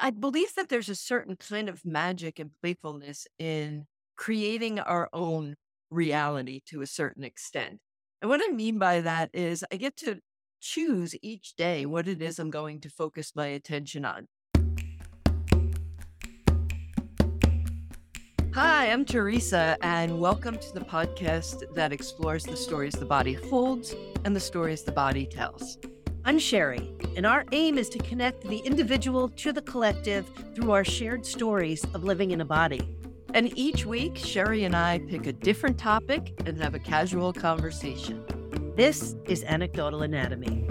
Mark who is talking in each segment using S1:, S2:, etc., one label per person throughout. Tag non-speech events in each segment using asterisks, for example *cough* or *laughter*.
S1: I believe that there's a certain kind of magic and playfulness in creating our own reality to a certain extent. And what I mean by that is I get to choose each day what it is I'm going to focus my attention on. Hi, I'm Theresa, and welcome to the podcast that explores the stories the body holds and the stories the body tells.
S2: I'm Sherry, and our aim is to connect the individual to the collective through our shared stories of living in a body.
S1: And each week, Sherry and I pick a different topic and have a casual conversation.
S2: This is Anecdotal Anatomy.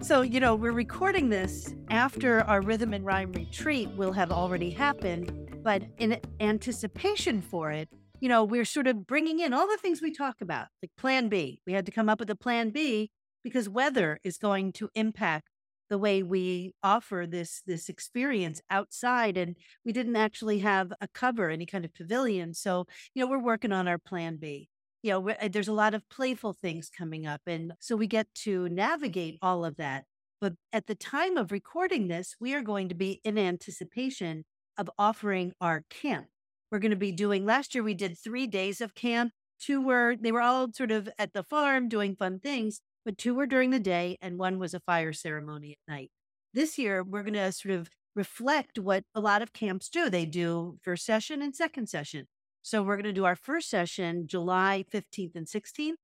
S2: So, you know, we're recording this after our rhythm and rhyme retreat will have already happened, but in anticipation for it, you know, we're sort of bringing in all the things we talk about, like plan B. We had to come up with a plan B because weather is going to impact the way we offer this this experience outside and we didn't actually have a cover any kind of pavilion so you know we're working on our plan b you know, there's a lot of playful things coming up. And so we get to navigate all of that. But at the time of recording this, we are going to be in anticipation of offering our camp. We're going to be doing, last year we did three days of camp. Two were, they were all sort of at the farm doing fun things, but two were during the day and one was a fire ceremony at night. This year, we're going to sort of reflect what a lot of camps do. They do first session and second session. So we're going to do our first session July 15th and 16th.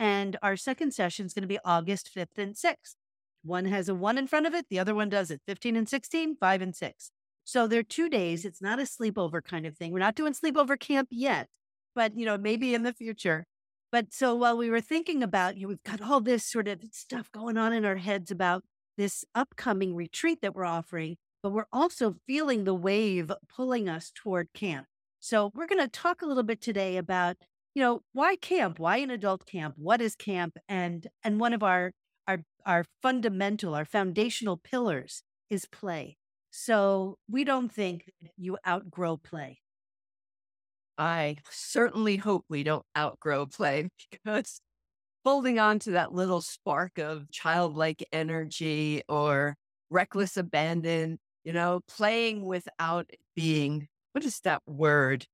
S2: And our second session is going to be August 5th and 6th. One has a one in front of it, the other one does it 15 and 16, five and six. So they're two days. It's not a sleepover kind of thing. We're not doing sleepover camp yet, but you know, maybe in the future. But so while we were thinking about, you know, we've got all this sort of stuff going on in our heads about this upcoming retreat that we're offering, but we're also feeling the wave pulling us toward camp. So we're going to talk a little bit today about, you know, why camp? Why an adult camp? What is camp? And and one of our our our fundamental, our foundational pillars is play. So we don't think you outgrow play.
S1: I certainly hope we don't outgrow play *laughs* because holding on to that little spark of childlike energy or reckless abandon, you know, playing without being what is that word?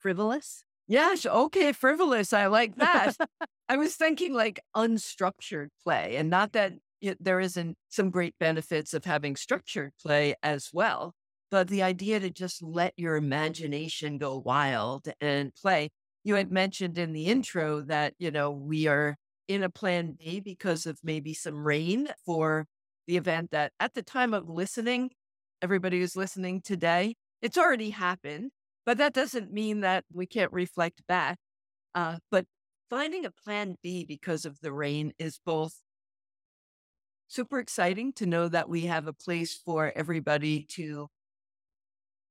S2: Frivolous?
S1: Yes. Okay. Frivolous. I like that. *laughs* I was thinking like unstructured play and not that it, there isn't some great benefits of having structured play as well. But the idea to just let your imagination go wild and play. You had mentioned in the intro that, you know, we are in a plan B because of maybe some rain for the event that at the time of listening, everybody who's listening today, it's already happened, but that doesn't mean that we can't reflect back. Uh, but finding a plan B because of the rain is both super exciting to know that we have a place for everybody to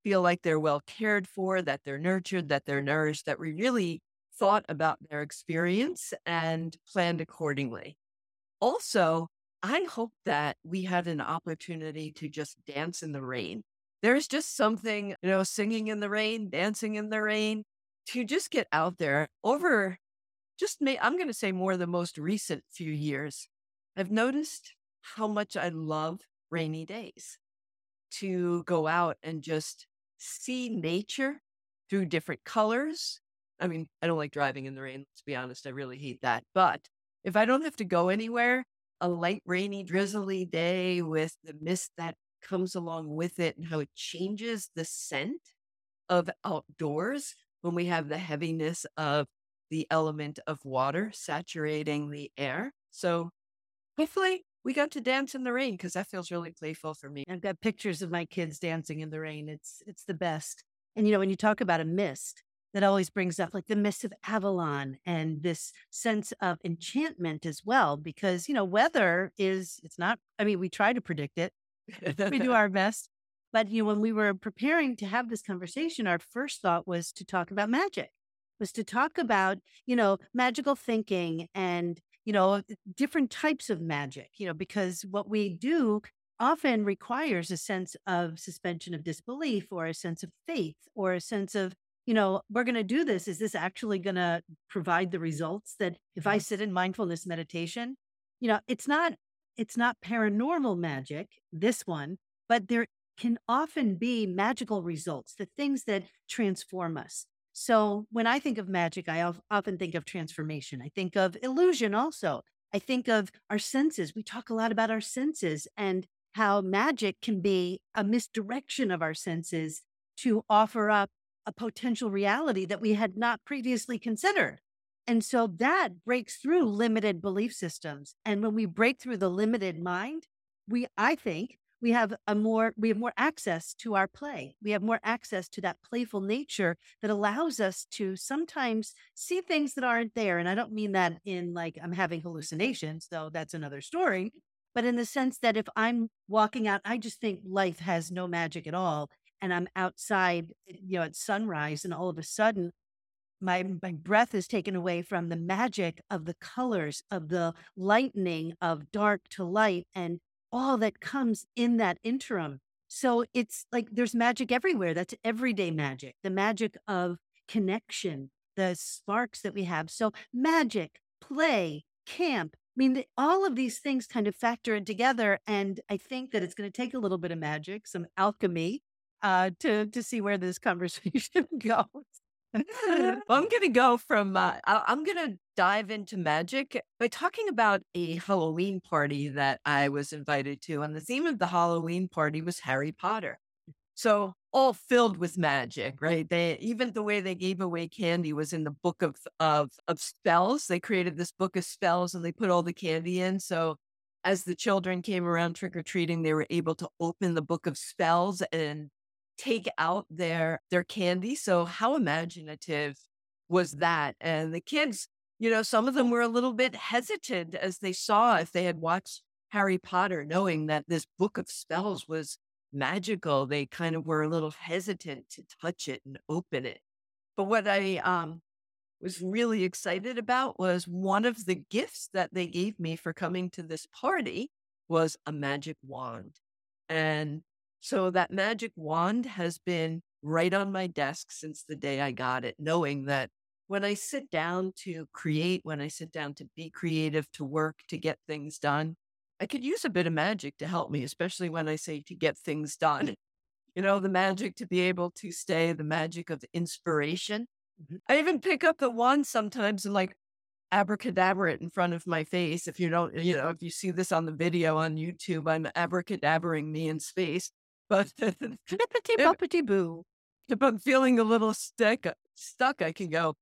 S1: feel like they're well cared for, that they're nurtured, that they're nourished, that we really thought about their experience and planned accordingly. Also, I hope that we had an opportunity to just dance in the rain there's just something, you know, singing in the rain, dancing in the rain, to just get out there over just may I'm going to say more the most recent few years. I've noticed how much I love rainy days to go out and just see nature through different colors. I mean, I don't like driving in the rain, let's be honest. I really hate that. But if I don't have to go anywhere, a light, rainy, drizzly day with the mist that comes along with it and how it changes the scent of outdoors when we have the heaviness of the element of water saturating the air. So hopefully we got to dance in the rain because that feels really playful for me.
S2: I've got pictures of my kids dancing in the rain. It's it's the best. And you know, when you talk about a mist, that always brings up like the mist of Avalon and this sense of enchantment as well, because you know, weather is it's not I mean, we try to predict it, we do *laughs* our best. But you know, when we were preparing to have this conversation, our first thought was to talk about magic, was to talk about, you know, magical thinking and, you know, different types of magic, you know, because what we do often requires a sense of suspension of disbelief or a sense of faith or a sense of, you know, we're going to do this. Is this actually going to provide the results that if I mm-hmm. sit in mindfulness meditation, you know, it's not it's not paranormal magic, this one, but there can often be magical results, the things that transform us. So when I think of magic, I often think of transformation. I think of illusion also. I think of our senses. We talk a lot about our senses and how magic can be a misdirection of our senses to offer up a potential reality that we had not previously considered. And so that breaks through limited belief systems. And when we break through the limited mind, we, I think, we have a more we have more access to our play. We have more access to that playful nature that allows us to sometimes see things that aren't there and i don't mean that in like i'm having hallucinations though that's another story but in the sense that if i'm walking out i just think life has no magic at all and i'm outside eh, you know at sunrise and all of a sudden my my breath is taken away from the magic of the colors of the lightning of dark to light and all that comes in that interim. So it's like there's magic everywhere. That's everyday magic the magic of connection the sparks that we have. So magic play camp I mean, all of these things kind of factor in together, and I think that it's going to take a little bit of magic, some alchemy, uh, to to see where this *laughs* conversation *laughs* goes.
S1: I'm going to go from, uh, I'm going to dive into magic by talking about a Halloween party that I was invited to. And the theme of the Halloween party was Harry Potter. So all filled with magic, right? They even the way they gave away candy was in the book of of of spells. They created this book of spells and they put all the candy in. So as the children came around trick or treating, they were able to open the book of spells and take out their their candy. So how imaginative was that? And the kids, you know, some of them were a little bit hesitant as they saw if they had watched Harry Potter, knowing that this book of spells was magical. They kind of were a little hesitant to touch it and open it. But what I um, was really excited about was one of the gifts that they gave me for coming to this party was a magic wand. And so that magic wand has been right on my desk since the day I got it, knowing that when I sit down to create, when I sit down to be creative, to work, to get things done, I could use a bit of magic to help me, especially when I say to get things done. You know, the magic to be able to stay, the magic of inspiration. Mm-hmm. I even pick up the wand sometimes and like abracadabra it in front of my face. If you don't, you know, if you see this on the video on YouTube, I'm abracadabraing me in space. But *laughs*
S2: Bippity boppity boo.
S1: if I'm feeling a little stuck, uh, stuck, I can go,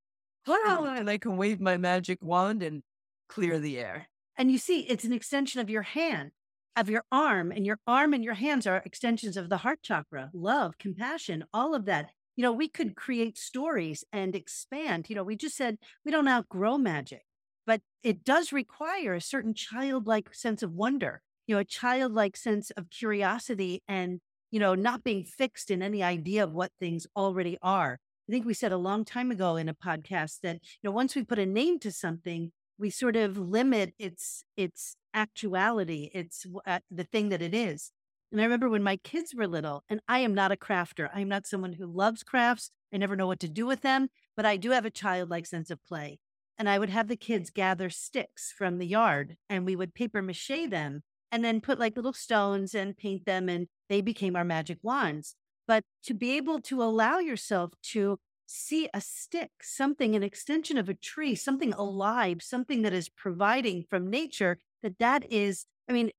S1: mm. and I can wave my magic wand and clear the air.
S2: And you see, it's an extension of your hand, of your arm, and your arm and your hands are extensions of the heart chakra, love, compassion, all of that. You know, we could create stories and expand. You know, we just said we don't outgrow magic, but it does require a certain childlike sense of wonder, you know, a childlike sense of curiosity and you know, not being fixed in any idea of what things already are. I think we said a long time ago in a podcast that, you know, once we put a name to something, we sort of limit its its actuality, its uh, the thing that it is. And I remember when my kids were little, and I am not a crafter. I am not someone who loves crafts. I never know what to do with them, but I do have a childlike sense of play. And I would have the kids gather sticks from the yard and we would paper mache them and then put like little stones and paint them and they became our magic wands. But to be able to allow yourself to see a stick something an extension of a tree something alive something that is providing from nature that that is i mean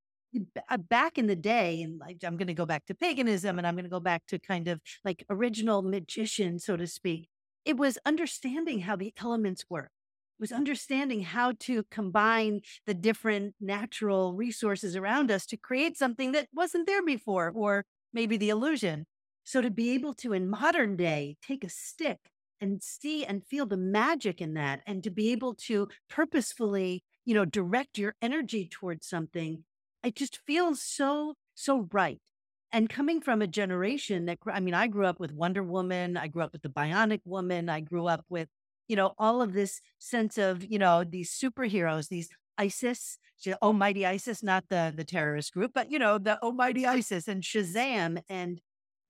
S2: uh, back in the day and i'm going to go back to paganism and i'm going to go back to kind of like original magician so to speak it was understanding how the elements work was understanding how to combine the different natural resources around us to create something that wasn't there before, or maybe the illusion. So to be able to, in modern day, take a stick and see and feel the magic in that, and to be able to purposefully, you know, direct your energy towards something, it just feels so, so right. And coming from a generation that, I mean, I grew up with Wonder Woman, I grew up with the Bionic Woman, I grew up with you know, all of this sense of, you know, these superheroes, these ISIS, Almighty ISIS, not the the terrorist group, but you know, the Almighty ISIS and Shazam and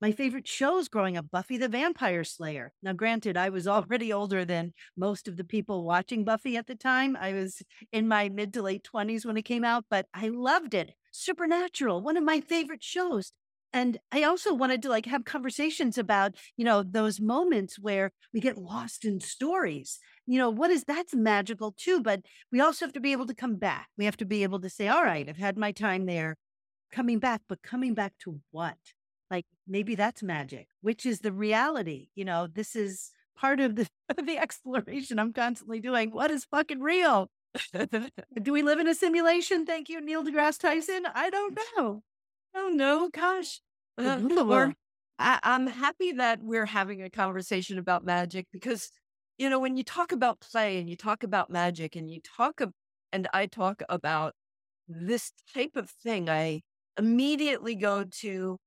S2: my favorite shows growing up Buffy the Vampire Slayer. Now, granted, I was *laughs* already older than most of the people watching Buffy at the time. I was in my mid to late 20s when it came out, but I loved it. Supernatural, one of my favorite shows. And I also wanted to like have conversations about, you know, those moments where we get lost in stories. You know, what is that's magical too, but we also have to be able to come back. We have to be able to say, all right, I've had my time there, coming back, but coming back to what? like maybe that's magic which is the reality you know? This is part of the *laughs* the exploration i'm constantly doing. What is fucking real? *laughs* Do we live in a simulation? Thank you neil degrasse tyson. I don't know
S1: don't know gosh uh, or I, i'm happy that we're having a conversation about magic because you know when you talk about play and you talk about magic and you talk ab- and i talk about this type of thing i immediately go to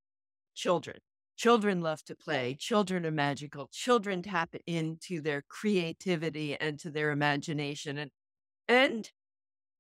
S1: children. Children love to play. Children are magical. Children tap into their creativity and to their imagination. And, and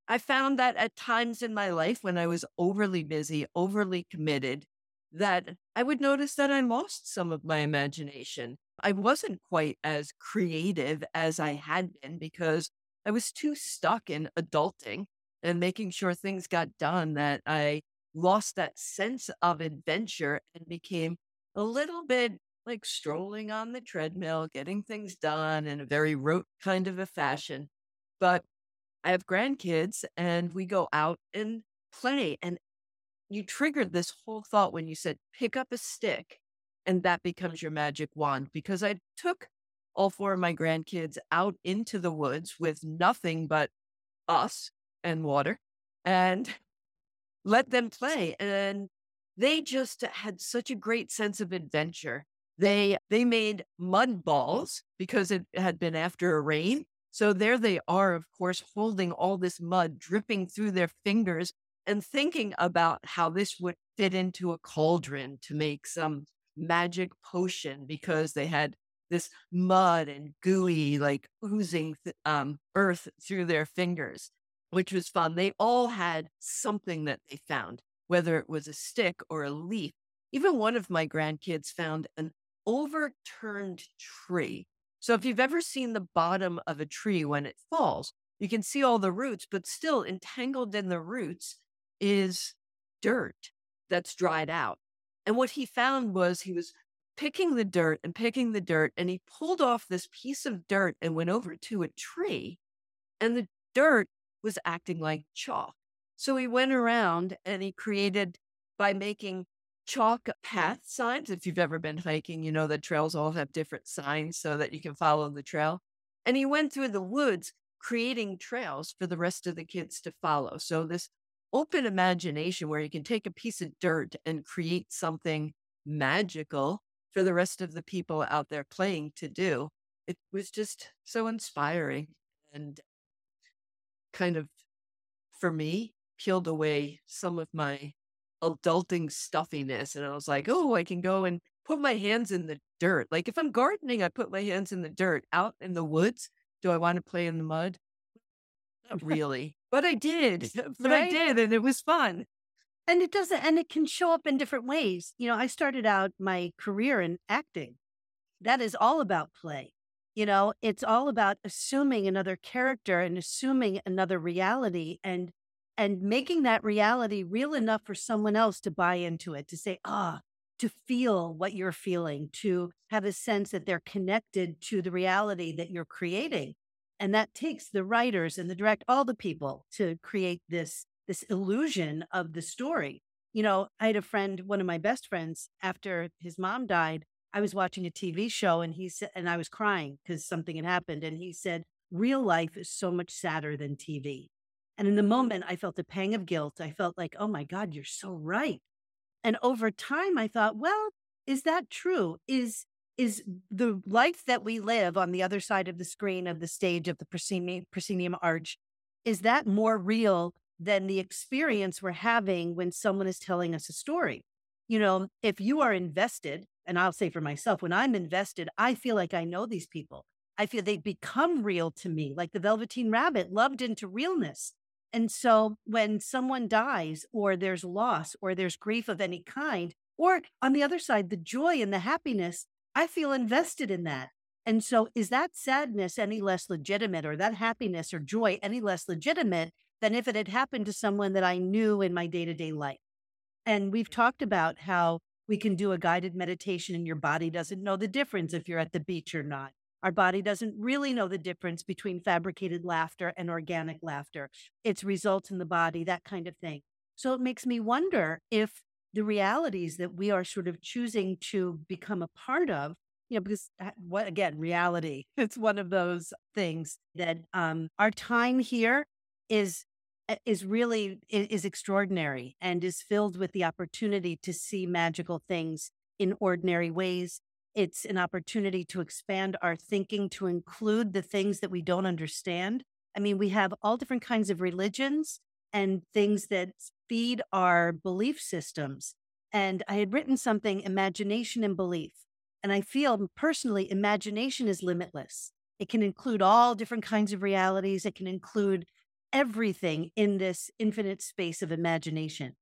S1: I found that at times in my life when I was overly busy, overly committed, that I would notice that I lost some of my imagination. I wasn't quite as creative as I had been because I was too stuck in adulting and making sure things got done that I lost that sense of adventure and became a little bit like strolling on the treadmill, getting things done in a very rote kind of a fashion. But I have grandkids and we go out and play. And you triggered this whole thought when you said, pick up a stick and that becomes your magic wand. Because I took all four of my grandkids out into the woods with nothing but us and water. And *laughs* let them play. And they just had such a great sense of adventure. They they made mud balls because it had been after a rain. So there they are, of course, holding all this mud dripping through their fingers and thinking about how this would fit into a cauldron to make some magic potion because they had this mud and gooey, like oozing th- um, earth through their fingers which was fun. They all had something that they found, whether it was a stick or a leaf. Even one of my grandkids found an overturned tree. So if you've ever seen the bottom of a tree when it falls, you can see all the roots, but still entangled in the roots is dirt that's dried out. And what he found was he was picking the dirt and picking the dirt, and he pulled off this piece of dirt and went over to a tree. And the dirt was acting like chalk. So he went around and he created by making chalk path signs. If you've ever been hiking, you know that trails all have different signs so that you can follow the trail. And he went through the woods creating trails for the rest of the kids to follow. So this open imagination where you can take a piece of dirt and create something magical for the rest of the people out there playing to do. It was just so inspiring. And kind of, for me, peeled away some of my adulting stuffiness. And I was like, oh, I can go and put my hands in the dirt. Like if I'm gardening, I put my hands in the dirt. Out in the woods, do I want to play in the mud? Not *laughs* really. but I did. *laughs* But right? I did. And it was fun.
S2: And it doesn't, and it can show up in different ways. You know, I started out my career in acting. That is all about play. You know, it's all about assuming another character and assuming another reality and and making that reality real enough for someone else to buy into it, to say, ah, to feel what you're feeling, to have a sense that they're connected to the reality that you're creating. And that takes the writers and the direct, all the people to create this, this illusion of the story. You know, I had a friend, one of my best friends, after his mom died, I was watching a TV show and he said, and I was crying because something had happened. And he said, real life is so much sadder than TV. And in the moment, I felt a pang of guilt. I felt like, oh my God, you're so right. And over time, I thought, well, is that true? Is is the life that we live on the other side of the screen of the stage of the proscenium, proscenium arch, is that more real than the experience we're having when someone is telling us a story? You know, if you are invested and I'll say for myself, when I'm invested, I feel like I know these people. I feel they become real to me, like the Velveteen Rabbit loved into realness. And so when someone dies or there's loss or there's grief of any kind, Or on the other side, the joy and the happiness, I feel invested in that. And so, is that sadness any less legitimate or that happiness or joy any less legitimate than if it had happened to someone that I knew in my day to day life? And we've talked about how we can do a guided meditation and your body doesn't know the difference if you're at the beach or not. Our body doesn't really know the difference between fabricated laughter and organic laughter, its results in the body, that kind of thing. So it makes me wonder if the realities that we are sort of choosing to become a part of you know, because what again, reality, *laughs* it's one of those things that um, our time here is eh, is really is extraordinary and is filled with the opportunity to see magical things in ordinary ways it's an opportunity to expand our thinking to include the things that we don't understand i mean we have all different kinds of religions and things that feed our belief systems and i had written something imagination and belief and I feel personally, imagination is limitless. It can include all different kinds of realities, it can include everything in this infinite space of imagination.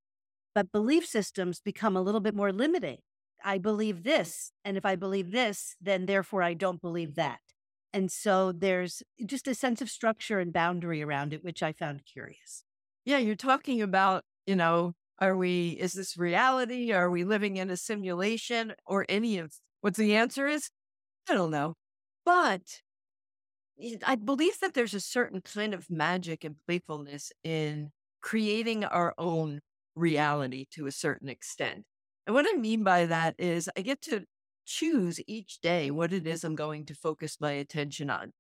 S2: But belief systems become a little bit more limiting. I believe this. And if I believe this, then therefore I don't believe that. And so there's just a sense of structure and boundary around it, which I found curious.
S1: Yeah, you're talking about, you know, are we, is this reality? Are we living in a simulation or any of what the answer is? I don't know. But I believe that there's a certain kind of magic and playfulness in creating our own reality to a certain extent. And what I mean by that is I get to choose each day what it is I'm going to focus my attention on.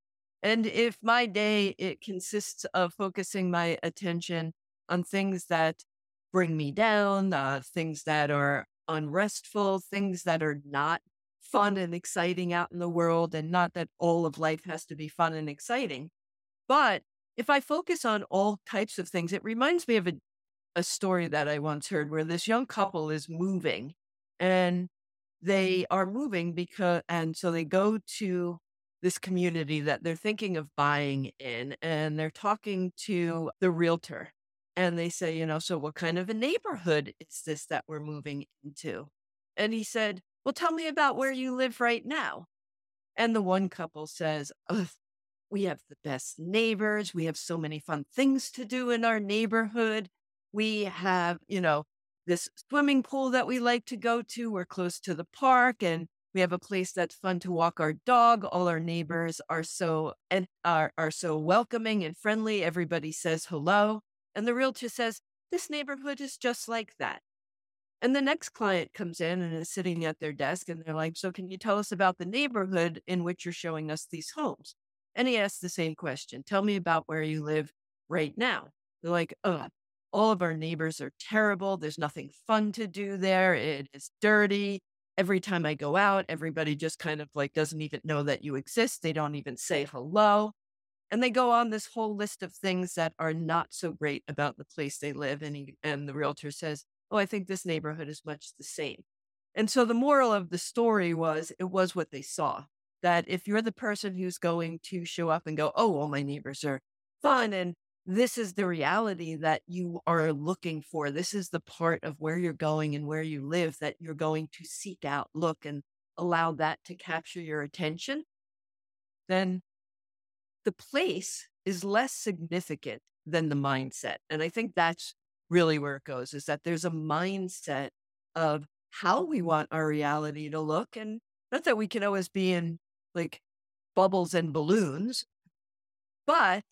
S1: And if my day it consists of focusing my attention on things that bring me down, uh, things that are unrestful, things that are not fun and exciting out in the world and not that all of life has to be fun and exciting. But if I focus on all types of things, it reminds me of a, a story that I once heard where this young couple is moving and mm-hmm. they are moving because, and so they go to this community that they're thinking of buying in and they're talking to the realtor and they say, you know, so what kind of a neighborhood is this that we're moving into? And he said, well, tell me about where you live right now. And the one couple says, We have the best neighbors. We have so many fun things to do in our neighborhood. We have, you know, this swimming pool that we like to go to. We're close to the park and we have a place that's fun to walk our dog. All our neighbors are so and are, are so welcoming and friendly. Everybody says hello. And the realtor says, This neighborhood is just like that. And the next client comes in and is sitting at their desk and they're like, So, can you tell us about the neighborhood in which you're showing us these homes? And he asks the same question Tell me about where you live right now. They're like, Oh, all of our neighbors are terrible. There's nothing fun to do there. It is dirty. Every time I go out, everybody just kind of like doesn't even know that you exist. They don't even say hello. And they go on this whole list of things that are not so great about the place they live. And, he, and the realtor says, oh, I think this neighborhood is much the same. And so the moral of the story was it was what they saw. That if you're the person who's going to show up and go, oh, all my neighbors are fun and this is the reality that you are looking for. This is the part of where you're going and where you live that you're going to seek out, look, and allow that to capture your attention. Then the place is less significant than the mindset. And I think that's really where it goes is that there's a mindset of how we want our reality to look. And not that we can always be in like bubbles and balloons, but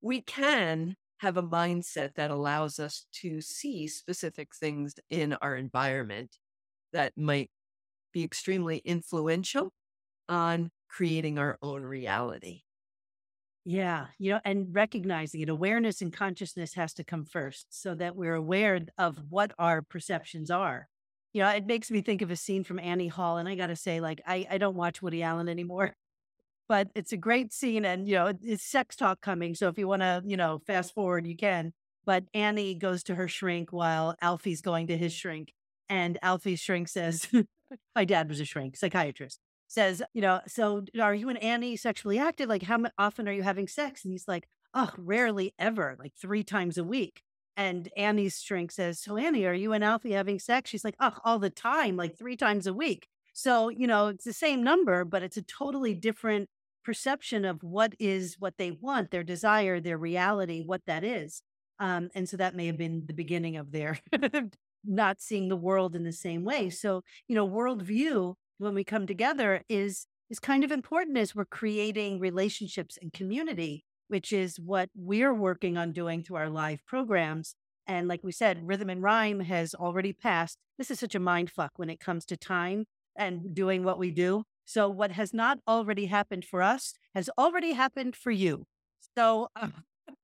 S1: we can have a mindset that allows us to see specific things in our environment that might be extremely influential on creating our own reality.
S2: Yeah, you know, and recognizing it, awareness and consciousness has to come first so that we're aware of what our perceptions are. You know, it makes me think of a scene from Annie Hall. And I got to say, like, I, I don't watch Woody Allen anymore, but it's a great scene. And, you know, it's sex talk coming. So if you want to, you know, fast forward, you can. But Annie goes to her shrink while Alvy's going to his shrink. And Alvy's shrink says, *laughs* My dad was a shrink, psychiatrist says, you know, so are you and Annie sexually active? Like, how often are you having sex? And he's like, oh, rarely ever, like three times a week. And Annie's shrink says, So, Annie, are you and Alvy having sex? She's like, Oh, all the time, like three times a week. So, you know, it's the same number, but it's a totally different perception of what is what they want, their desire, their reality, what that is. Um, and so that may have been the beginning of their *laughs* not seeing the world in the same way. So, you know, worldview when we come together is is kind of important as we're creating relationships and community, which is what we're working on doing through our live programs. And like we said, rhythm and rhyme has already passed. This is such a mind fuck when it comes to time and doing what we do. So what has not already happened for us has already happened for you. So uh,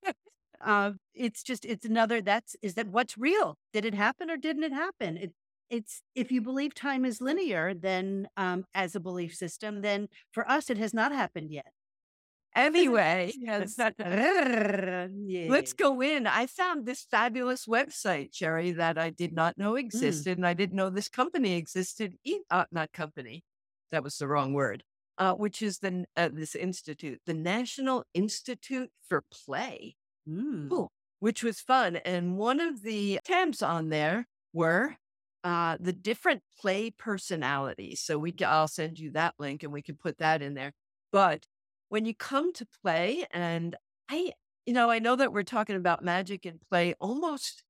S2: *laughs* uh, it's just it's another that's is that what's real? Did it happen or didn't it happen? It, it's if you believe time is linear, then um, as a belief system, then for us it has not happened yet. *laughs*
S1: Anyway, yes. *laughs* let's go in. I found this fabulous website, Sherry, that I did not know mm. existed, mm. and I didn't know this company existed. Uh, not company, that was the wrong word. Uh, which is the uh, this institute, the National Institute for Play,
S2: mm.
S1: which was fun. And one of the tabs on there were uh, the different play personalities. So we, I'll send you that link, and we can put that in there. But when you come to play, and I, you know, I know that we're talking about magic and play almost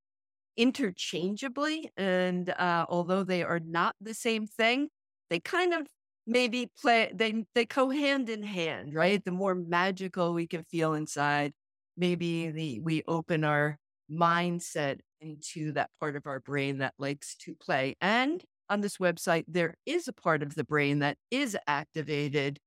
S1: interchangeably. And uh, although they are not the same thing, they kind of maybe play, they, they go hand in hand, right? The more magical we can feel inside, maybe the, we open our mindset into that part of our brain that likes to play. And on this website, there is a part of the brain that is activated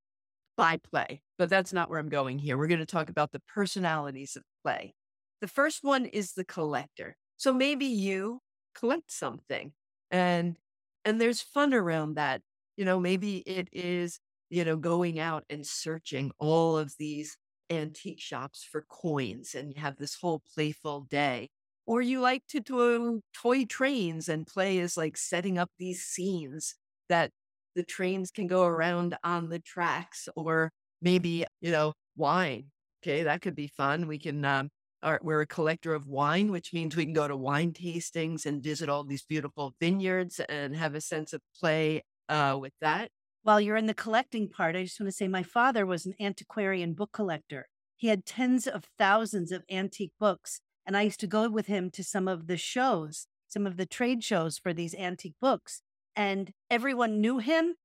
S1: by play, but that's not where I'm going here. We're going to talk about the personalities of play. The first one is the collector. So maybe you collect something and and there's fun around that. You know, maybe it is, you know, going out and searching all of these antique shops for coins and you have this whole playful day. Or you like to do toy trains and play is like setting up these scenes that the trains can go around on the tracks or maybe, you know, wine. Okay, that could be fun. We can, um, our, we're a collector of wine, which means we can go to wine tastings and visit all these beautiful vineyards and have a sense of play uh, with that.
S2: While you're in the collecting part, I just want to say my father was an antiquarian book collector. He had tens of thousands of antique books, and I used to go with him to some of the shows, some of the trade shows for these antique books and everyone knew him.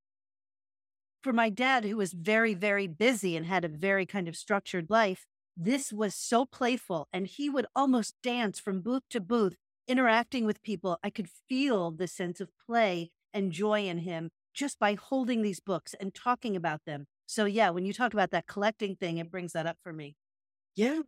S2: For my dad, who was very, very busy and had a very kind of structured life, this was so playful. And he would almost dance from booth to booth, interacting with people. I could feel the sense of play and joy in him just by holding these books and talking about them. So, yeah, when you talk about that collecting thing, it brings that up for me.
S1: Yeah.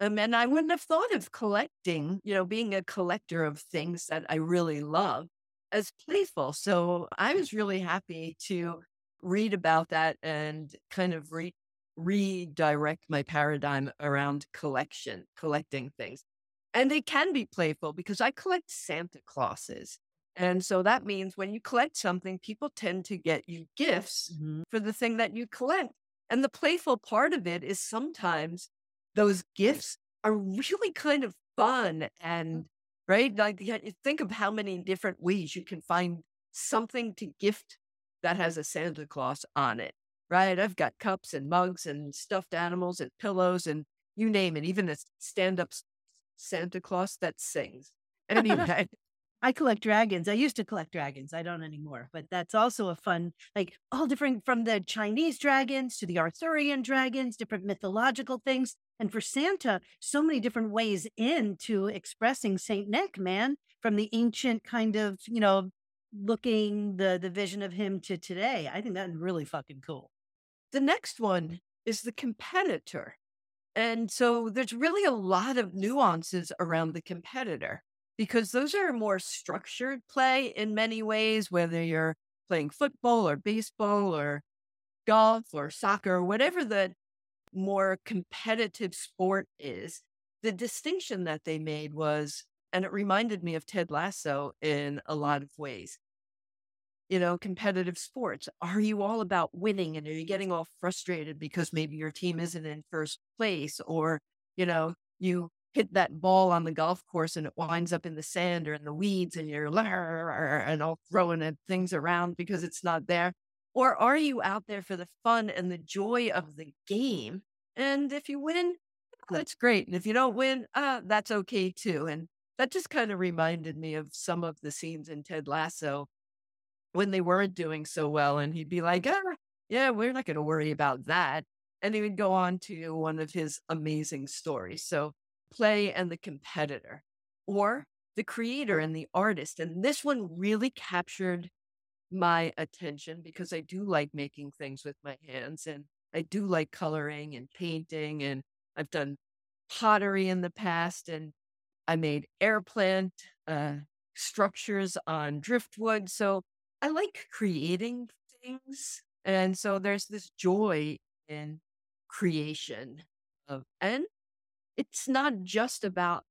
S1: Um, and I wouldn't have thought of collecting, you know, being a collector of things that I really love as playful. So I was really happy to read about that and kind of re- redirect my paradigm around collection, collecting things. And they can be playful because I collect Santa Clauses. And so that means when you collect something, people tend to get you gifts mm-hmm. for the thing that you collect. And the playful part of it is sometimes those gifts are really kind of fun and right? Like, think of how many different ways you can find something to gift that has a Santa Claus on it, right? I've got cups and mugs and stuffed animals and pillows and you name it, even a stand up Santa Claus that sings. *laughs* Anyway.
S2: I collect dragons. I used to collect dragons. I don't anymore, but that's also a fun, like all different from the Chinese dragons to the Arthurian dragons, different mythological things. And for Santa, so many different ways into expressing Saint Nick, man, from the ancient kind of, you know, looking the the vision of him to today. I think that's really fucking cool.
S1: The next one is the competitor. And so there's really a lot of nuances around the competitor because those are more structured play in many ways, whether you're playing football or baseball or golf or soccer, or whatever the more competitive sport is. The distinction that they made was, and it reminded me of Ted Lasso in a lot of ways. You know, competitive sports. Are you all about winning and are you getting all frustrated because maybe your team isn't in first place or, you know, you hit that ball on the golf course and it winds up in the sand or in the weeds and you're and all throwing things around because it's not there? Or are you out there for the fun and the joy of the game? And if you win, that's great. And if you don't win, uh, that's okay too. And that just kind of reminded me of some of the scenes in Ted Lasso when they weren't doing so well. And he'd be like, ah, yeah, we're not going to worry about that. And he would go on to one of his amazing stories. So, play and the competitor, or the creator and the artist. And this one really captured my attention because I do like making things with my hands and I do like coloring and painting. And I've done pottery in the past and I made air plant uh, structures on driftwood. So I like creating things. And so there's this joy in creation of, and it's not just about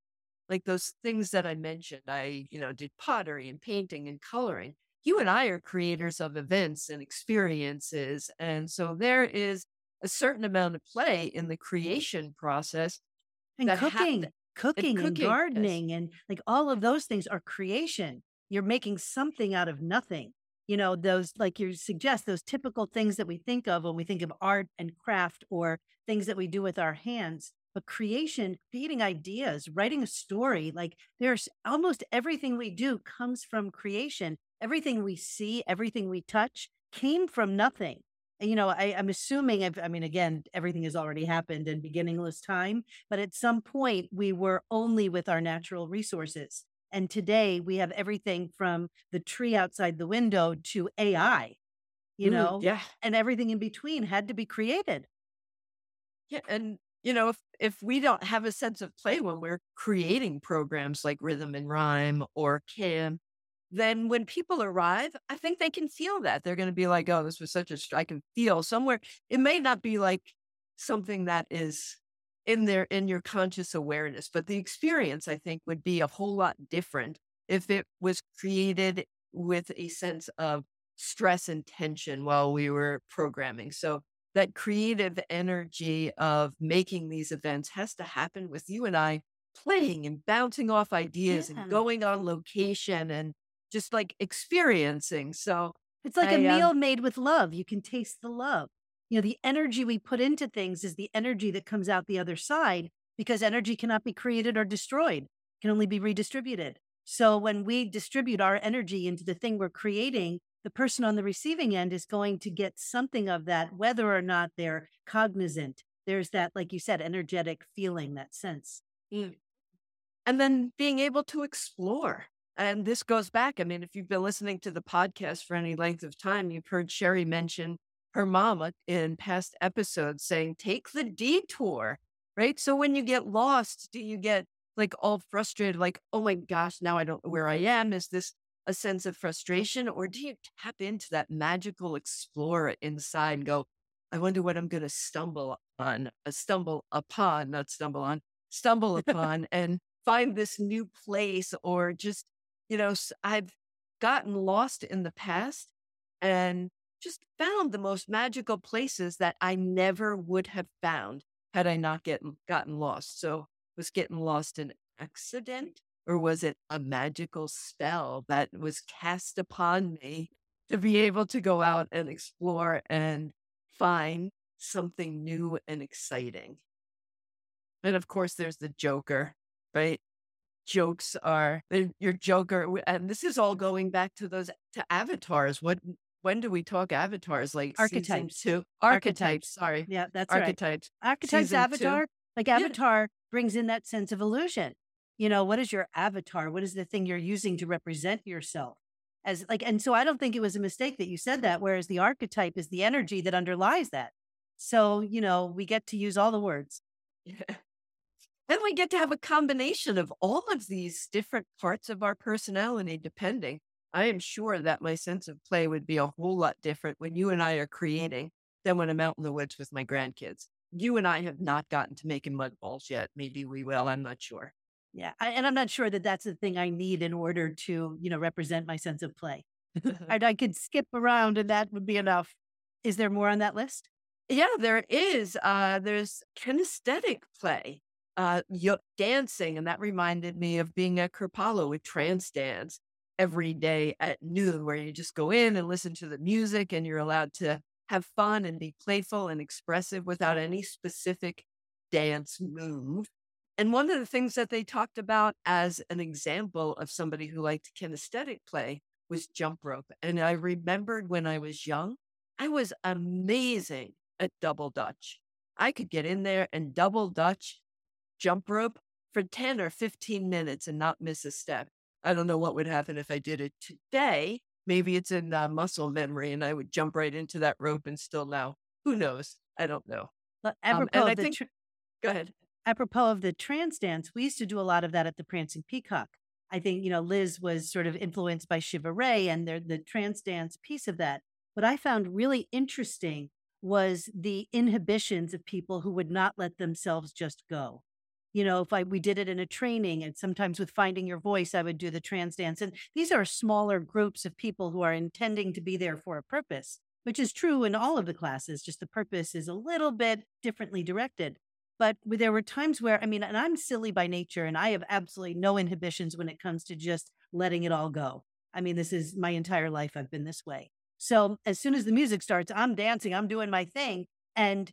S1: like those things that I mentioned. I, you know, did pottery and painting and coloring. You and I are creators of events and experiences. And so there is a certain amount of play in the creation process
S2: and cooking, cooking, and, cooking, and gardening, yes. and like all of those things are creation. You're making something out of nothing. You know, those, like you suggest, those typical things that we think of when we think of art and craft or things that we do with our hands but creation, creating ideas, writing a story, like there's almost everything we do comes from creation. Everything we see, everything we touch came from nothing. And, you know, I, am assuming, I've, I mean, again, everything has already happened in beginningless time, but at some point we were only with our natural resources. And today we have everything from the tree outside the window to AI, you
S1: mm,
S2: know,
S1: yeah.
S2: and everything in between had to be created.
S1: Yeah. And you know, if if we don't have a sense of play when we're creating programs like Rhythm and Rhyme or CAM, then when people arrive, I think they can feel that. They're going to be like, oh, this was such a I can feel somewhere. It may not be like something that is in there in your conscious awareness, but the experience I think would be a whole lot different if it was created with a sense of stress and tension while we were programming. So that creative energy of making these events has to happen with you and I playing and bouncing off ideas yeah. and going on location and just like experiencing. So
S2: it's like I, a um meal um, made with love. You can taste the love. You know, the energy we put into things is the energy that comes out the other side because energy cannot be created or destroyed, it can only be redistributed. So when we distribute our energy into the thing we're creating, the person on the receiving end is going to get something of that, whether or not they're cognizant. There's that, like you said, energetic feeling, that sense.
S1: Mm. And then being able to explore. And this goes back. I mean, if you've been listening to the podcast for any length of time, you've heard Sherry mention her mama in past episodes saying, take the detour, right? So when you get lost, do you get like all frustrated, like, oh my gosh, now I don't know where I am? Is this a sense of frustration, or do you tap into that magical explorer inside and go, I wonder what I'm going to stumble on, uh, stumble upon, not stumble on, stumble *laughs* upon, and find this new place, or just, you know, I've gotten lost in the past and just found the most magical places that I never would have found had I not get, gotten lost. So was getting lost in accident or was it a magical spell that was cast upon me to be able to go out and explore and find something new and exciting? And of course, there's the Joker, right? Jokes are your Joker, and this is all going back to those to avatars. What when do we talk avatars? Like
S2: archetypes.
S1: Two archetypes. archetypes. Sorry.
S2: Yeah, that's
S1: archetypes.
S2: Right. Archetypes. Season avatar. Two. Like avatar yeah. brings in that sense of illusion you know what is your avatar? What is the thing you're using to represent yourself? As like and so i don't think it was a mistake that you said that whereas the archetype is the energy that underlies that. So you know we get to use all the words.
S1: Yeah. and we get to have a combination of all of these different parts of our personality depending. I am sure that my sense of play would be a whole lot different when you and i are creating than when i'm out in the woods with my grandkids. You and i have not gotten to making mud balls yet. Maybe we will. I'm not sure
S2: yeah. I, and I'm not sure that that's the thing I need in order to, you know, represent my sense of play. *laughs* and I could skip around and that would be enough. Is there more on that list?
S1: Yeah, there is. Uh, there's kinesthetic play. uh, yo- dancing. And that reminded me of being at Kripalu with trance dance every day at noon, where you just go in and listen to the music and you're allowed to have fun and be playful and expressive without any specific dance move. And one of the things that they talked about as an example of somebody who liked kinesthetic play was jump rope. And I remembered when I was young, I was amazing at double dutch. I could get in there and double dutch jump rope for 10 or 15 minutes and not miss a step. I don't know what would happen if I did it today. Maybe it's in uh, muscle memory and I would jump right into that rope and still now. Who knows? I don't know.
S2: But um, apropos, um, of the think,
S1: go ahead.
S2: Apropos of the trance dance, we used to do a lot of that at the Prancing Peacock. I think, you know, Liz was sort of influenced by Shiva Rea and the, the trance dance piece of that. What I found really interesting was the inhibitions of people who would not let themselves just go. You know, if I we did it in a training and sometimes with finding your voice, I would do the trance dance. And these are smaller groups of people who are intending to be there for a purpose, which is true in all of the classes, just the purpose is a little bit differently directed. But there were times where, I mean, and I'm silly by nature and I have absolutely no inhibitions when it comes to just letting it all go. I mean, this is my entire life. I've been this way. So as soon as the music starts, I'm dancing, I'm doing my thing. And,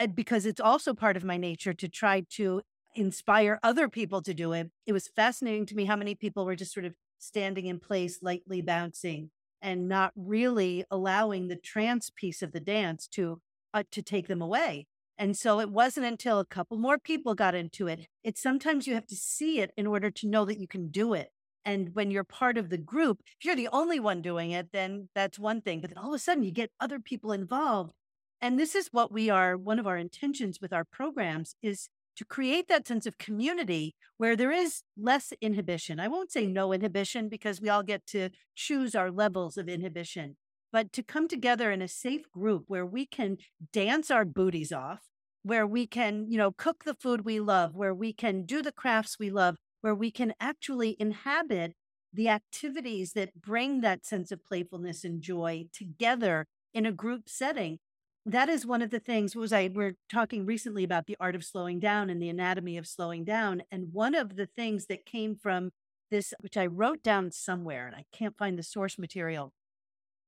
S2: and because it's also part of my nature to try to inspire other people to do it, it was fascinating to me how many people were just sort of standing in place, lightly bouncing and not really allowing the trance piece of the dance to uh, to take them away. And so it wasn't until a couple more people got into it. It's sometimes you have to see it in order to know that you can do it. And when you're part of the group, if you're the only one doing it, then that's one thing. But then all of a sudden you get other people involved. And this is what we are, one of our intentions with our programs is to create that sense of community where there is less inhibition. I won't say no inhibition because we all get to choose our levels of inhibition, but to come together in a safe group where we can dance our booties off, where we can, you know, cook the food we love, where we can do the crafts we love, where we can actually inhabit the activities that bring that sense of playfulness and joy together in a group setting. That is one of the things was I we're talking recently about the art of slowing down and the anatomy of slowing down. And one of the things that came from this, which I wrote down somewhere, and I can't find the source material,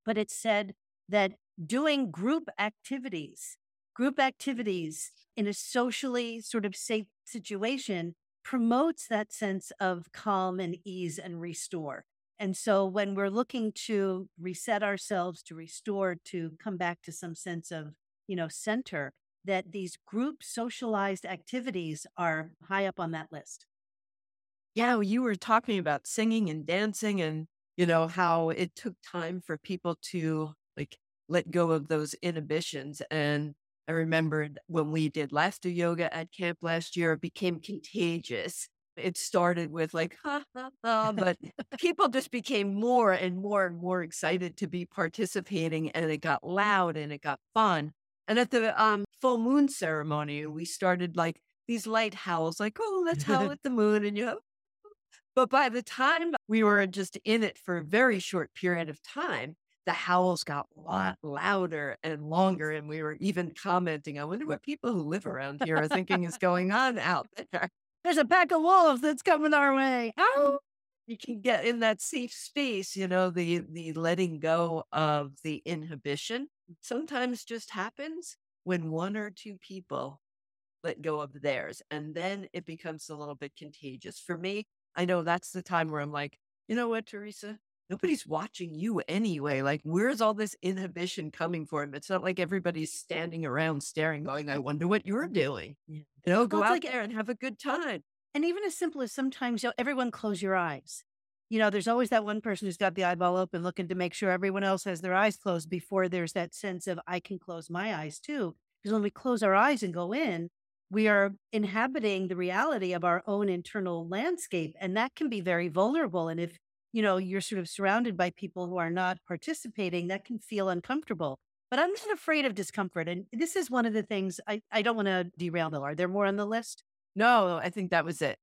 S2: but it said that doing group activities, group activities in a socially sort of safe situation promotes that sense of calm and ease and restore. And so when we're looking to reset ourselves, to restore, to come back to some sense of, you know, center, that these group socialized activities are high up on that list.
S1: Yeah, you were talking about singing and dancing and you know, how it took time for people to like let go of those inhibitions. And I remembered when we did laughter yoga at camp last year, it became contagious. It started with like, *laughs* ha, ha, ha, but *laughs* people just became more and more and more excited to be participating. And it got loud and it got fun. And at the um, full moon ceremony, we started like these light howls, like, oh, let's howl *laughs* at the moon. And you have but by the time we were just in it for a very short period of time, the howls got a lot louder and longer. And we were even commenting, I wonder what people who live around here are *laughs* thinking is going on out there.
S2: There's a pack of wolves that's coming our way.
S1: Oh, you can get in that safe space, you know, the the letting go of the inhibition sometimes just happens when one or two people let go of theirs. And then it becomes a little bit contagious. For me, I know that's the time where I'm like, you know what, Theresa? Nobody's watching you anyway. Like, where's all this inhibition coming from? It's not like everybody's standing around staring, going, I wonder what you're mm-hmm. doing. Yeah. You know, go well, out like, there and have a good time.
S2: And even as simple as sometimes you know, everyone close your eyes. You know, there's always that one person who's got the eyeball open looking to make sure everyone else has their eyes closed before there's that sense of, I can close my eyes too. Because when we close our eyes and go in, we are inhabiting the reality of our own internal landscape and that can be very vulnerable and if you know you're sort of surrounded by people who are not participating that can feel uncomfortable but i'm not afraid of discomfort and this is one of the things i, I don't want to derail though are there more on the list
S1: no i think that was it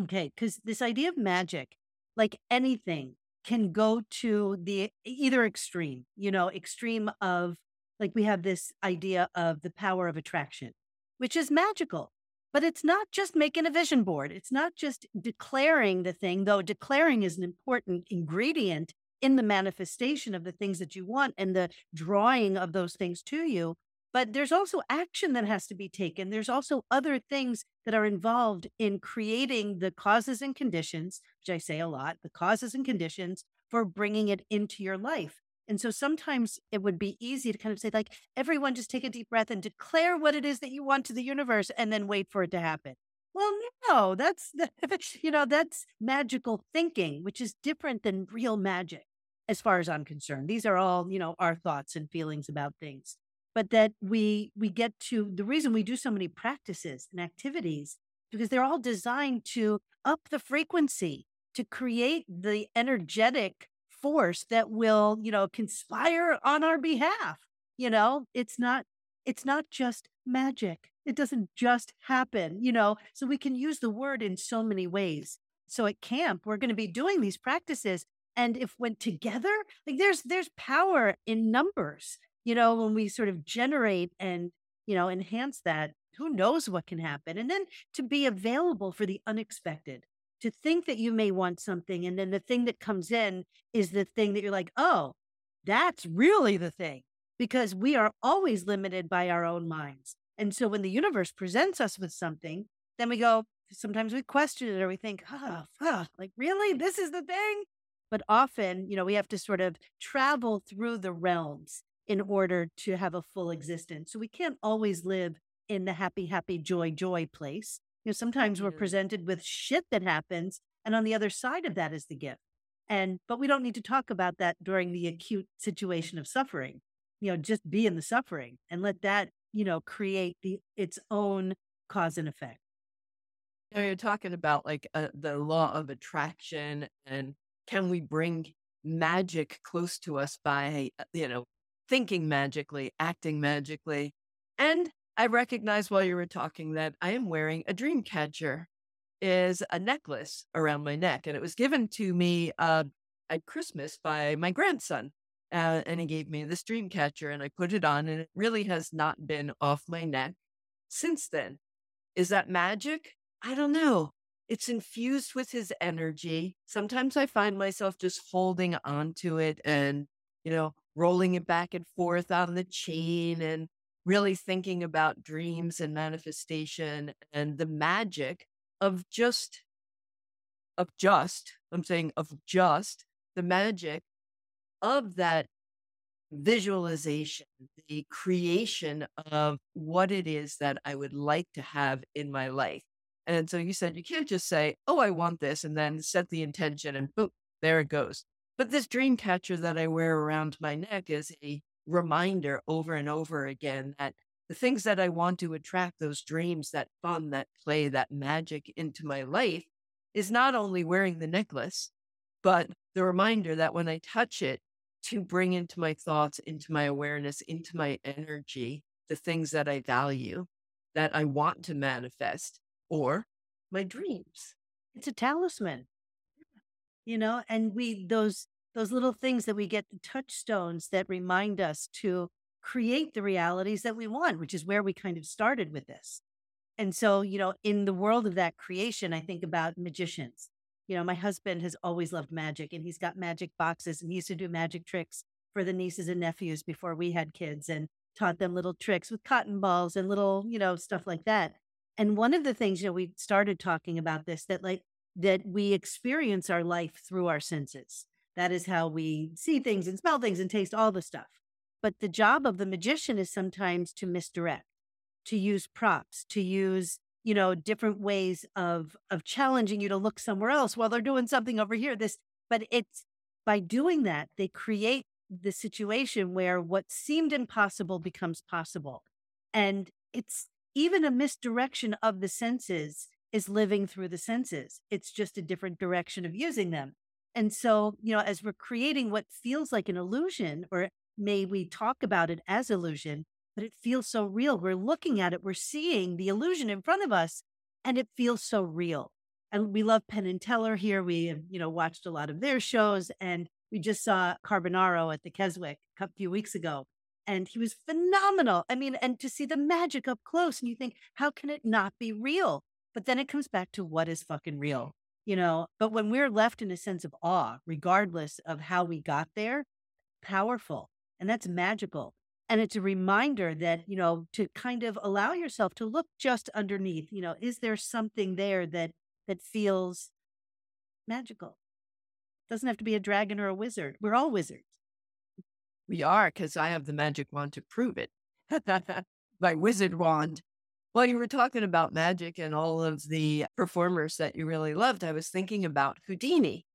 S2: okay because this idea of magic like anything can go to the either extreme you know extreme of like we have this idea of the power of attraction which is magical. But it's not just making a vision board. It's not just declaring the thing, though declaring is an important ingredient in the manifestation of the things that you want and the drawing of those things to you. But there's also action that has to be taken. There's also other things that are involved in creating the causes and conditions, which I say a lot, the causes and conditions for bringing it into your life. And so sometimes it would be easy to kind of say, like, everyone just take a deep breath and declare what it is that you want to the universe and then wait for it to happen. Well, no, that's, *laughs* you know, that's magical thinking, which is different than real magic as far as I'm concerned. These are all, you know, our thoughts and feelings about things. But that we we get to the reason we do so many practices and activities because they're all designed to up the frequency, to create the energetic force that will, you know, conspire on our behalf. You know, it's not it's not just magic. It doesn't just happen, you know. So we can use the word in so many ways. So at camp, we're going to be doing these practices and if went together, like there's there's power in numbers. You know, when we sort of generate and, you know, enhance that, who knows what can happen? And then to be available for the unexpected to think that you may want something and then the thing that comes in is the thing that you're like, oh, that's really the thing. Because we are always limited by our own minds. And so when the universe presents us with something, then we go, sometimes we question it or we think, oh, oh, like, really? This is the thing? But often, you know, we have to sort of travel through the realms in order to have a full existence. So we can't always live in the happy, happy, joy, joy place. You know, sometimes we're presented with shit that happens, and on the other side of that is the gift. And but we don't need to talk about that during the acute situation of suffering. You know, just be in the suffering and let that, you know, create the its own cause and effect.
S1: You know, you're talking about like uh, the law of attraction and can we bring magic close to us by, uh, you know, thinking magically, acting magically. And I recognized while you were talking that I am wearing a dream catcher is a necklace around my neck. And it was given to me uh, at Christmas by my grandson. Uh, and he gave me this dream catcher and I put it on and it really has not been off my neck since then. Is that magic? I don't know. It's infused with his energy. Sometimes I find myself just holding onto it and, you know, rolling it back and forth on the chain and really thinking about dreams and manifestation and the magic of just of just i'm saying of just the magic of that visualization the creation of what it is that i would like to have in my life. And so you said you can't just say oh i want this and then set the intention and boom there it goes. But this dream catcher that i wear around my neck is a reminder over and over again that the things that I want to attract, those dreams, that fun, that play, that magic into my life is not only wearing the necklace, but the reminder that when I touch it, to bring into my thoughts, into my awareness, into my energy, the things that I value, that I want to manifest, or my dreams.
S2: It's a talisman, you know, and we, those those little things that we get the touchstones that remind us to create the realities that we want, which is where we kind of started with this. And so, you know, in the world of that creation, I think about magicians. You know, my husband has always loved magic and he's got magic boxes and he used to do magic tricks for the nieces and nephews before we had kids and taught them little tricks with cotton balls and little, you know, stuff like that. And one of the things, you know, we started talking about this that like that we experience our life through our senses. That is how we see things and smell things and taste all the stuff. But the job of the magician is sometimes to misdirect, to use props, to use, you know, different ways of of challenging you to look somewhere else while they're doing something over here. This, but it's by doing that, they create the situation where what seemed impossible becomes possible. And it's even a misdirection of the senses is living through the senses. It's just a different direction of using them. And so, you know, as we're creating what feels like an illusion, or may we talk about it as illusion, but it feels so real. We're looking at it, we're seeing the illusion in front of us, and it feels so real. And we love Penn and Teller here. We have, you know, watched a lot of their shows, and we just saw Carbonaro at the Keswick a few weeks ago. and he was phenomenal. I mean, and to see the magic up close, and you think, how can it not be real? But then it comes back to what is fucking real, you know? But when we're left in a sense of awe, regardless of how we got there, powerful. And that's magical. And it's a reminder that, you know, to kind of allow yourself to look just underneath, you know, is there something there that that feels magical? Doesn't have to be a dragon or a wizard. We're all wizards.
S1: We are, because I have the magic wand to prove it. *laughs* My wizard wand. Well, you were talking about magic and all of the performers that you really loved. I was thinking about Houdini.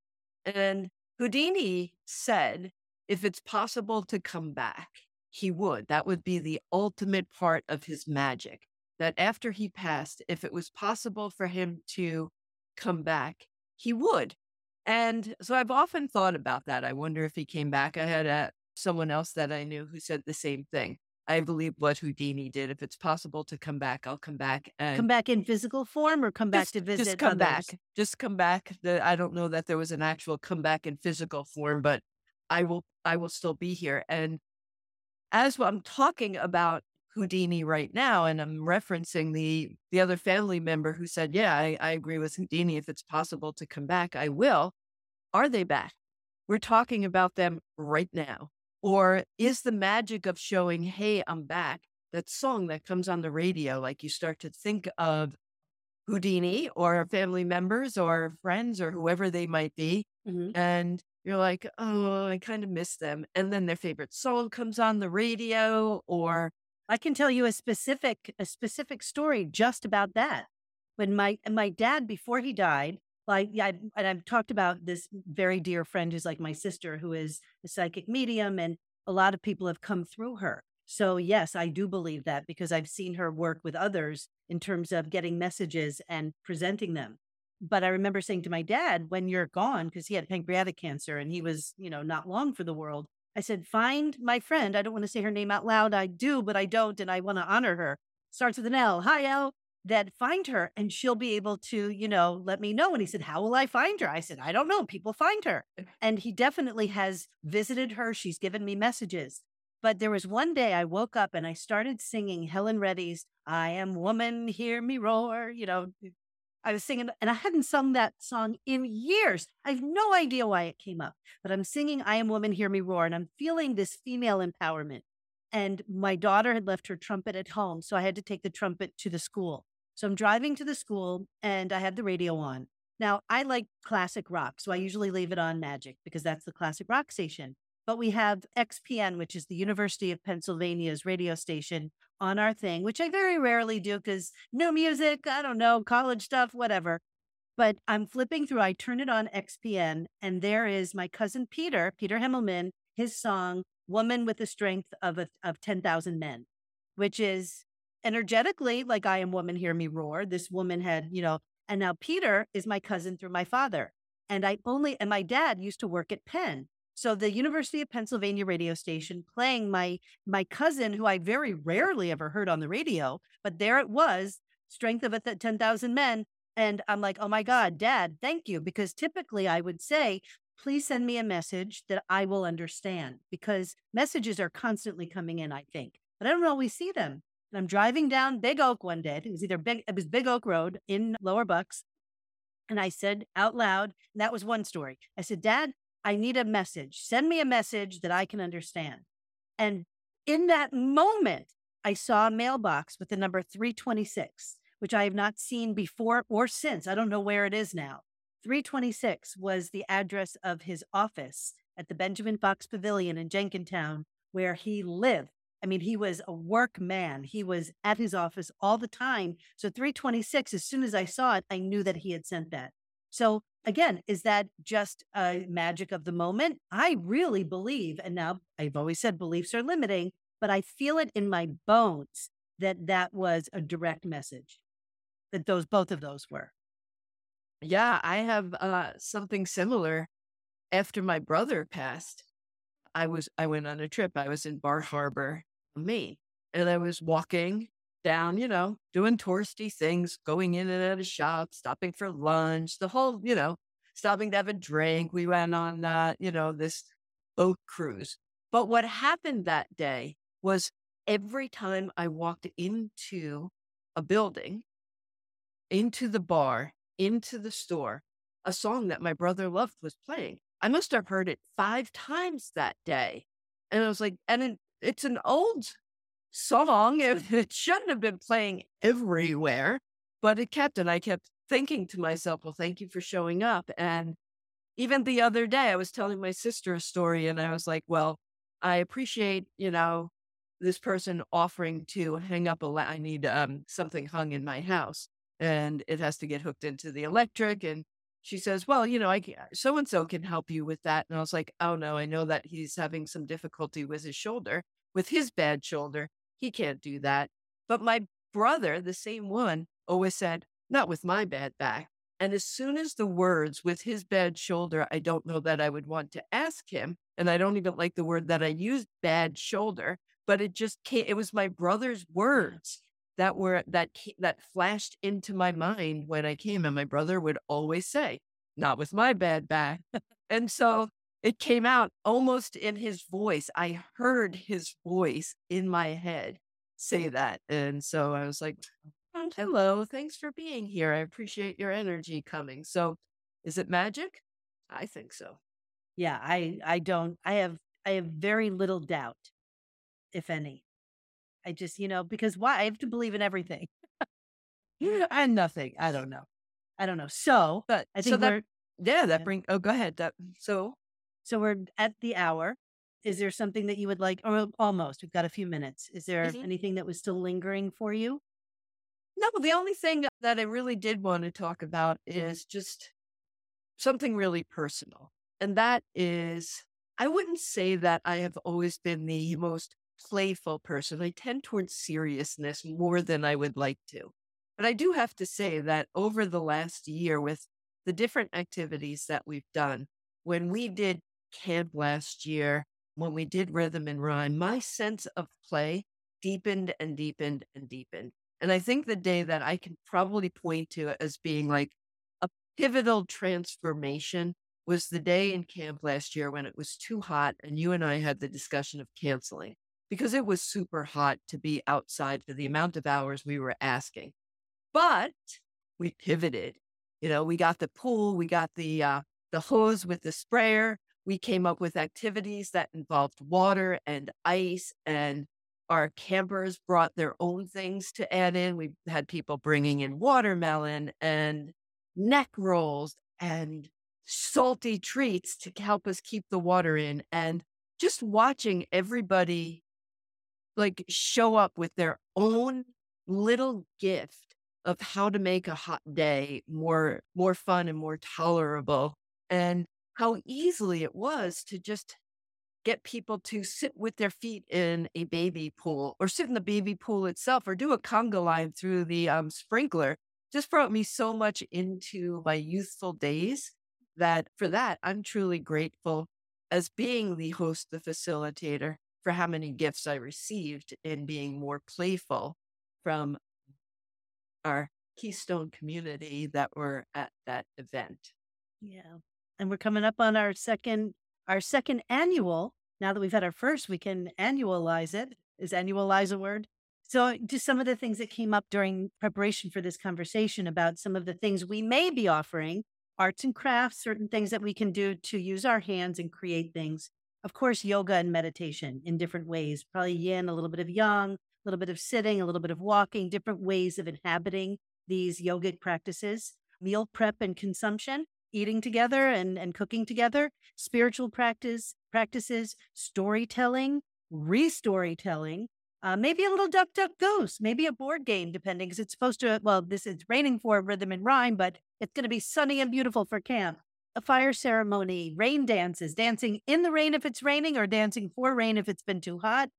S1: And Houdini said, if it's possible to come back, he would. That would be the ultimate part of his magic. That after he passed, if it was possible for him to come back, he would. And so I've often thought about that. I wonder if he came back. I had a someone else that I knew who said the same thing. I believe what Houdini did. If it's possible to come back, I'll come back and
S2: come back in physical form or come back
S1: just,
S2: to visit.
S1: Just come
S2: others?
S1: back. Just come back. The, I don't know that there was an actual comeback in physical form, but I will. I will still be here. And as I'm talking about Houdini right now, and I'm referencing the the other family member who said, "Yeah, I, I agree with Houdini. If it's possible to come back, I will." Are they back? We're talking about them right now. Or is the magic of showing, hey, I'm back, that song that comes on the radio, like you start to think of Houdini or family members or friends or whoever they might be. Mm-hmm. And you're like, oh, I kind of miss them. And then their favorite song comes on the radio or
S2: I can tell you a specific a specific story just about that. When my my dad before he died, like yeah, and I've talked about this very dear friend who's like my sister, who is a psychic medium, and a lot of people have come through her. So yes, I do believe that because I've seen her work with others in terms of getting messages and presenting them. But I remember saying to my dad, when you're gone, because he had pancreatic cancer and he was, you know, not long for the world, I said, find my friend. I don't want to say her name out loud. I do, but I don't. And I want to honor her. Starts with an L. Hi, L that find her and she'll be able to, you know, let me know. And he said, How will I find her? I said, I don't know. People find her. Eh. And he definitely has visited her. She's given me messages. But there was one day I woke up and I started singing Helen Reddy's I Am Woman, Hear Me Roar. You know, I was singing and I hadn't sung that song in years. I have no idea why it came up, but I'm singing I Am Woman, Hear Me Roar. And I'm feeling this female empowerment. And my daughter had left her trumpet at home. So I had to take the trumpet to the school. So I'm driving to the school and I had the radio on. Now, I like classic rock, so I usually leave it on Magic because that's the classic rock station. But we have XPN, which is the University of Pennsylvania's radio station, on our thing, which I very rarely do because no music, I don't know, college stuff, whatever. But I'm flipping through, I turn it on XPN, and there is my cousin Peter, Peter Himmelman, his song, Woman with the Strength of, of 10,000 Men, which is energetically, like I am woman, hear me roar. This woman had, you know, and now Peter is my cousin through my father. And I only, and my dad used to work at Penn. So the University of Pennsylvania radio station playing my my cousin, who I very rarely ever heard on the radio, but there it was, strength of a th- ten thousand men, and I'm like, oh my god, Dad, thank you, because typically I would say, please send me a message that I will understand, because messages are constantly coming in. I think, but I don't always see them. And I'm driving down Big Oak one day. It was either Big, it was Big Oak Road in Lower Bucks. And I said out loud, that was one story. I said, Dad, I need a message. Send me a message that I can understand. And in that moment, I saw a mailbox with the number 326, which I have not seen before or since. I don't know where it is now. 326 was the address of his office at the Benjamin Fox Pavilion in Jenkintown, where he lived. I mean, he was a workman. He was at his office all the time. So 326, as soon as I saw it, I knew that he had sent that. So again, is that just a magic of the moment? I really believe, and now I've always said beliefs are limiting, but I feel it in my bones that that was a direct message, that those, both of those were.
S1: Yeah, I have uh, something similar after my brother passed. I was I went on a trip. I was in Bar Harbor me. And I was walking down, you know, doing touristy things, going in and out of shops, stopping for lunch, the whole, you know, stopping to have a drink. We went on, uh, you know, this boat cruise. But what happened that day was every time I walked into a building, into the bar, into the store, a song that my brother loved was playing. I must have heard it five times that day. And I was like, and it's an old song. It, *laughs* it shouldn't have been playing everywhere, but it kept. And I kept thinking to myself, well, thank you for showing up. And even the other day, I was telling my sister a story and I was like, well, I appreciate, you know, this person offering to hang up a, la- I need um, something hung in my house and it has to get hooked into the electric. And she says, well, you know, I so and so can help you with that. And I was like, oh no, I know that he's having some difficulty with his shoulder, with his bad shoulder. He can't do that. But my brother, the same one, always said, not with my bad back. And as soon as the words with his bad shoulder, I don't know that I would want to ask him. And I don't even like the word that I used, bad shoulder, but it just came, it was my brother's words that were, that, that flashed into my mind when I came. And my brother would always say, not with my bad back. *laughs* and so it came out almost in his voice. I heard his voice in my head say that. And so I was like, hello, thanks for being here. I appreciate your energy coming. So is it magic? I think so.
S2: Yeah, I I don't I have I have very little doubt, if any. I just, you know, because why I have to believe in everything.
S1: and nothing. I don't know.
S2: I don't know. So
S1: but
S2: I think
S1: so that, yeah, that bring oh go ahead. That so
S2: so we're at the hour. Is there something that you would like or almost? We've got a few minutes. Is there
S1: Mhm.
S2: anything that was still lingering for you?
S1: No, the only thing that I really did want to talk about is just something really personal. And that is, I wouldn't say that I have always been the most playful person. I tend towards seriousness more than I would like to. But I do have to say that over the last year, with the different activities that we've done, when we did camp last year, when we did rhythm and rhyme, my sense of play deepened and deepened and deepened. And I think the day that I can probably point to as being like a pivotal transformation was the day in camp last year when it was too hot and you and I had the discussion of canceling because it was super hot to be outside for the amount of hours we were asking. But we pivoted. You know, we got the pool, we got the uh, the hose with the sprayer. We came up with activities that involved water and ice and our campers brought their own things to add in. We had people bringing in watermelon and neck rolls and salty treats to help us keep the water in. And just watching everybody like show up with their own little gift of how to make a hot day more more fun and more tolerable and how easily it was to just get people to sit with their feet in a baby pool or sit in the baby pool itself or do a conga line through the um, sprinkler just brought me so much into my youthful days that for that, I'm truly grateful as being the host, the facilitator for how many gifts I received in being more playful from our Keystone community that were at that event.
S2: Yeah. And we're coming up on our second our second annual. Now that we've had our first, we can annualize it. Is annualize a word? So uh, just some of the things that came up during preparation for this conversation about some of the things we may be offering, arts and crafts, certain things that we can do to use our hands and create things. Of course, yoga and meditation in different ways, probably yin, a little bit of yang, a little bit of sitting, a little bit of walking, different ways of inhabiting these yogic practices, meal prep and consumption, eating together and, and cooking together, spiritual practice practices, storytelling, re-storytelling, uh, maybe a little duck duck goose, maybe a board game, depending, because it's supposed to. Well, this is raining for rhythm and rhyme, but it's going to be sunny and beautiful for camp. A fire ceremony, rain dances, dancing in the rain if it's raining, or dancing for rain if it's been too hot.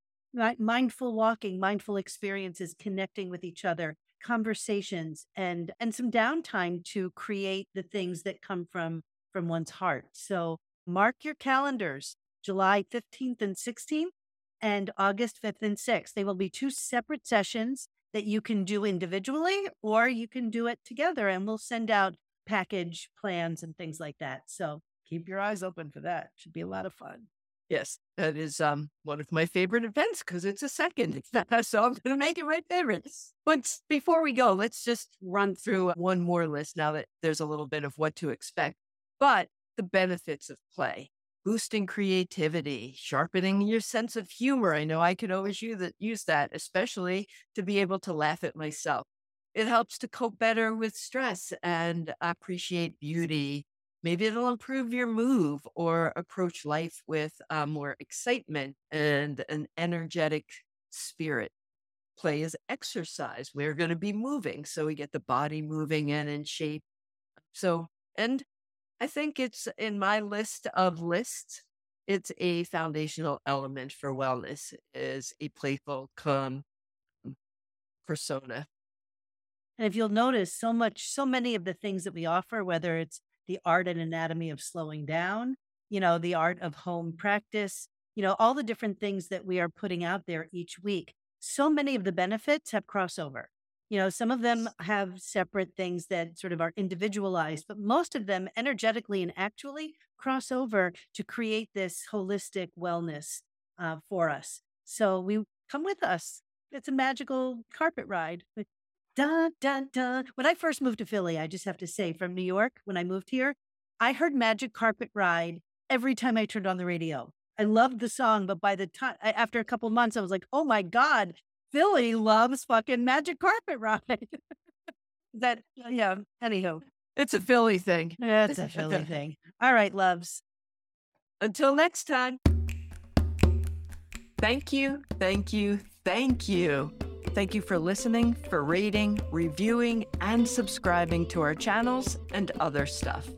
S2: Mindful walking, mindful experiences, connecting with each other, conversations, and and some downtime to create the things that come from from one's heart. So mark your calendars, July fifteenth and sixteenth and August 5th and 6th. They will be two separate sessions that you can do individually or you can do it together and we'll send out package plans and things like that. So keep your eyes open for that. Should be a lot of fun.
S1: Yes, that is um, one of my favorite events because it's a second. *laughs* so I'm going to make it my favorite. But before we go, let's just run through one more list now that there's a little bit of what to expect. But the benefits of play boosting creativity, sharpening your sense of humor. I know I could always use that, use that, especially to be able to laugh at myself. It helps to cope better with stress and appreciate beauty. Maybe it'll improve your move or approach life with uh, more excitement and an energetic spirit. Play is exercise. We're going to be moving. So we get the body moving and in shape. So, and I think it's in my list of lists. It's a foundational element for wellness is a playful, calm persona.
S2: And if you'll notice, so much, so many of the things that we offer, whether it's the art and anatomy of slowing down, you know, the art of home practice, you know, all the different things that we are putting out there each week, so many of the benefits have crossover. You know, some of them have separate things that sort of are individualized, but most of them energetically and actually cross over to create this holistic wellness uh, for us. So we come with us. It's a magical carpet ride. Dun, dun, dun. When I first moved to Philly, I just have to say, from New York, when I moved here, I heard Magic Carpet Ride every time I turned on the radio. I loved the song, but by the time after a couple months, I was like, "Oh my god, Philly loves fucking magic carpet *laughs* ride. that uh, yeah. Anywho,
S1: it's a Philly thing.
S2: It's *laughs* a Philly thing. All right, loves.
S1: Until next time. Thank you, thank you, thank you. Thank you for listening, for rating, reviewing, and subscribing to our channels and other stuff.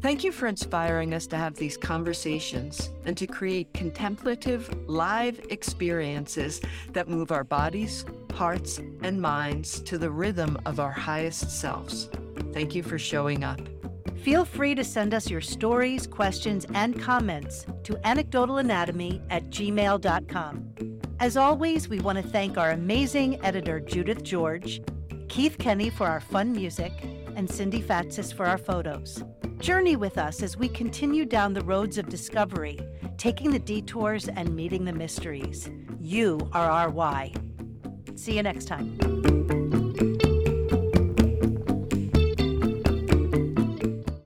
S1: Thank you for inspiring us to have these conversations and to create contemplative, live experiences that move our bodies, hearts, and minds to the rhythm of our highest selves. Thank you for showing up.
S2: Feel free to send us your stories, questions, and comments to anecdotalanatomy at gmail.com. As always, we want to thank our amazing editor, Judith George, Keith Kenny for our fun music, and Cindy Fatsis for our photos. Journey with us as we continue down the roads of discovery, taking the detours and meeting the mysteries. You are our why. See you next time.